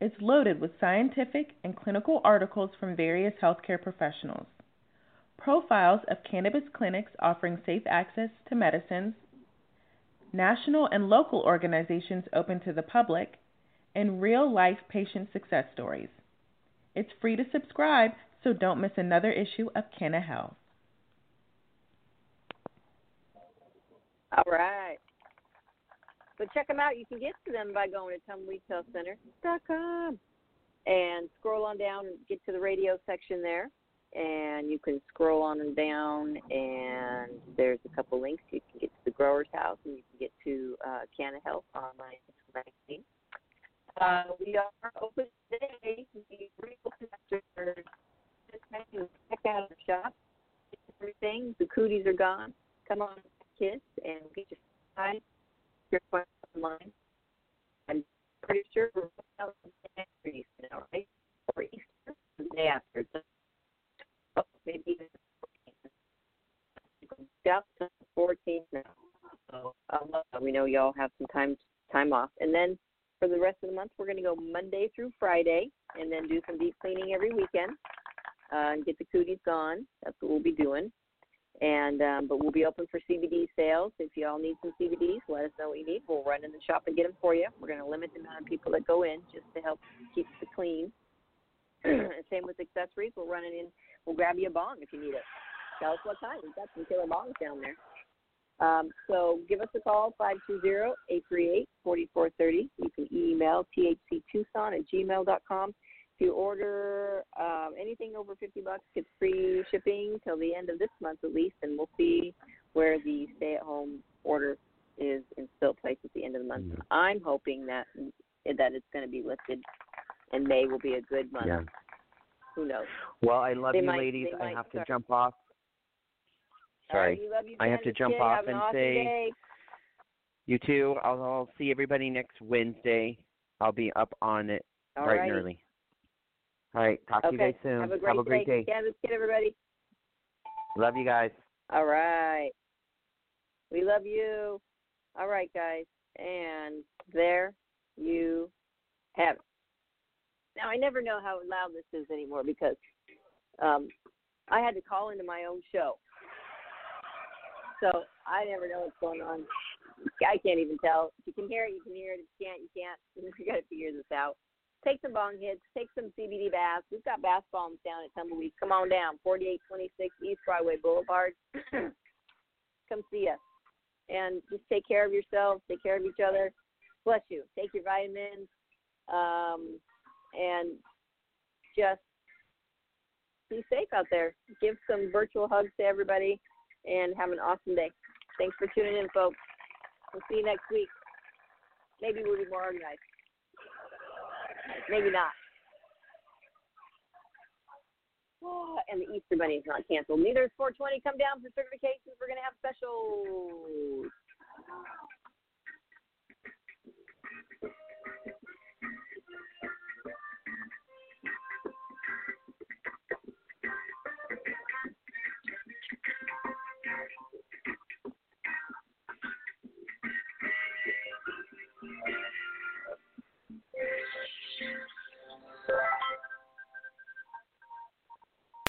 Speaker 5: It's loaded with scientific and clinical articles from various healthcare professionals, profiles of cannabis clinics offering safe access to medicines, national and local organizations open to the public, and real life patient success stories. It's free to subscribe, so don't miss another issue of Canna Health.
Speaker 1: All right. So check them out. You can get to them by going to tumbleweedhealthcenter.com and scroll on down and get to the radio section there. And you can scroll on and down, and there's a couple links. You can get to the grower's house, and you can get to uh, Canna Health online magazine. Uh, we are open today. We reopen after just mentioned, check out our shop. Everything. The cooties are gone. Come on, kids, and get your side. Your question online. I'm pretty sure we're out week now, right? Or Easter, the day after. Oh, maybe 14th. To the 14th now. So um, we know y'all have some time time off, and then for the rest of the month, we're going to go Monday through Friday, and then do some deep cleaning every weekend, uh, and get the cooties gone. That's what we'll be doing. And um, but we'll be open for CBD sales. If y'all need some CBDs, let us know what you need. We'll run in the shop and get them for you. We're going to limit the amount of people that go in just to help keep it clean. Same with accessories. We'll run it in. We'll grab you a bong if you need it. Tell us what kind. We've got some killer bongs down there. Um, so give us a call, 520-838-4430. You can email thctucson at gmail.com. If you order um, anything over 50 bucks, gets free shipping till the end of this month at least, and we'll see where the stay-at-home order is in still place at the end of the month. I'm hoping that that it's going to be lifted, and May will be a good month.
Speaker 4: Yeah.
Speaker 1: Who knows?
Speaker 4: Well, I love
Speaker 1: They
Speaker 4: you,
Speaker 1: might-
Speaker 4: ladies. I have to jump off.
Speaker 1: Right,
Speaker 4: Sorry.
Speaker 1: love you,
Speaker 4: I have to jump off
Speaker 1: Have an
Speaker 4: and
Speaker 1: awesome
Speaker 4: say
Speaker 1: day.
Speaker 4: you too. I'll, I'll see everybody next Wednesday. I'll be up on it
Speaker 1: All
Speaker 4: bright
Speaker 1: righty.
Speaker 4: and early. All right. Talk to you guys soon.
Speaker 1: Have a great,
Speaker 4: day.
Speaker 1: Cannabis Kid, everybody.
Speaker 4: Love you guys.
Speaker 1: All right. We love you. All right, guys. And there you have it. Now, I never know how loud this is anymore because um, I had to call into my own show. So I never know what's going on. I can't even tell. If you can hear it, you can hear it. If you can't, you can't. We got to figure this out. Take some bong hits. Take some CBD baths. We've got bath bombs down at Tumbleweed. Come on down, 4826 East Broadway Boulevard. Come see us. And just take care of yourselves. Take care of each other. Bless you. Take your vitamins. Um, and just be safe out there. Give some virtual hugs to everybody and have an awesome day. Thanks for tuning in, folks. We'll see you next week. Maybe we'll be more organized. Maybe not. Oh, and the Easter Bunny is not canceled. Neither is 420. Come down for certifications. We're going to have specials. Thank you.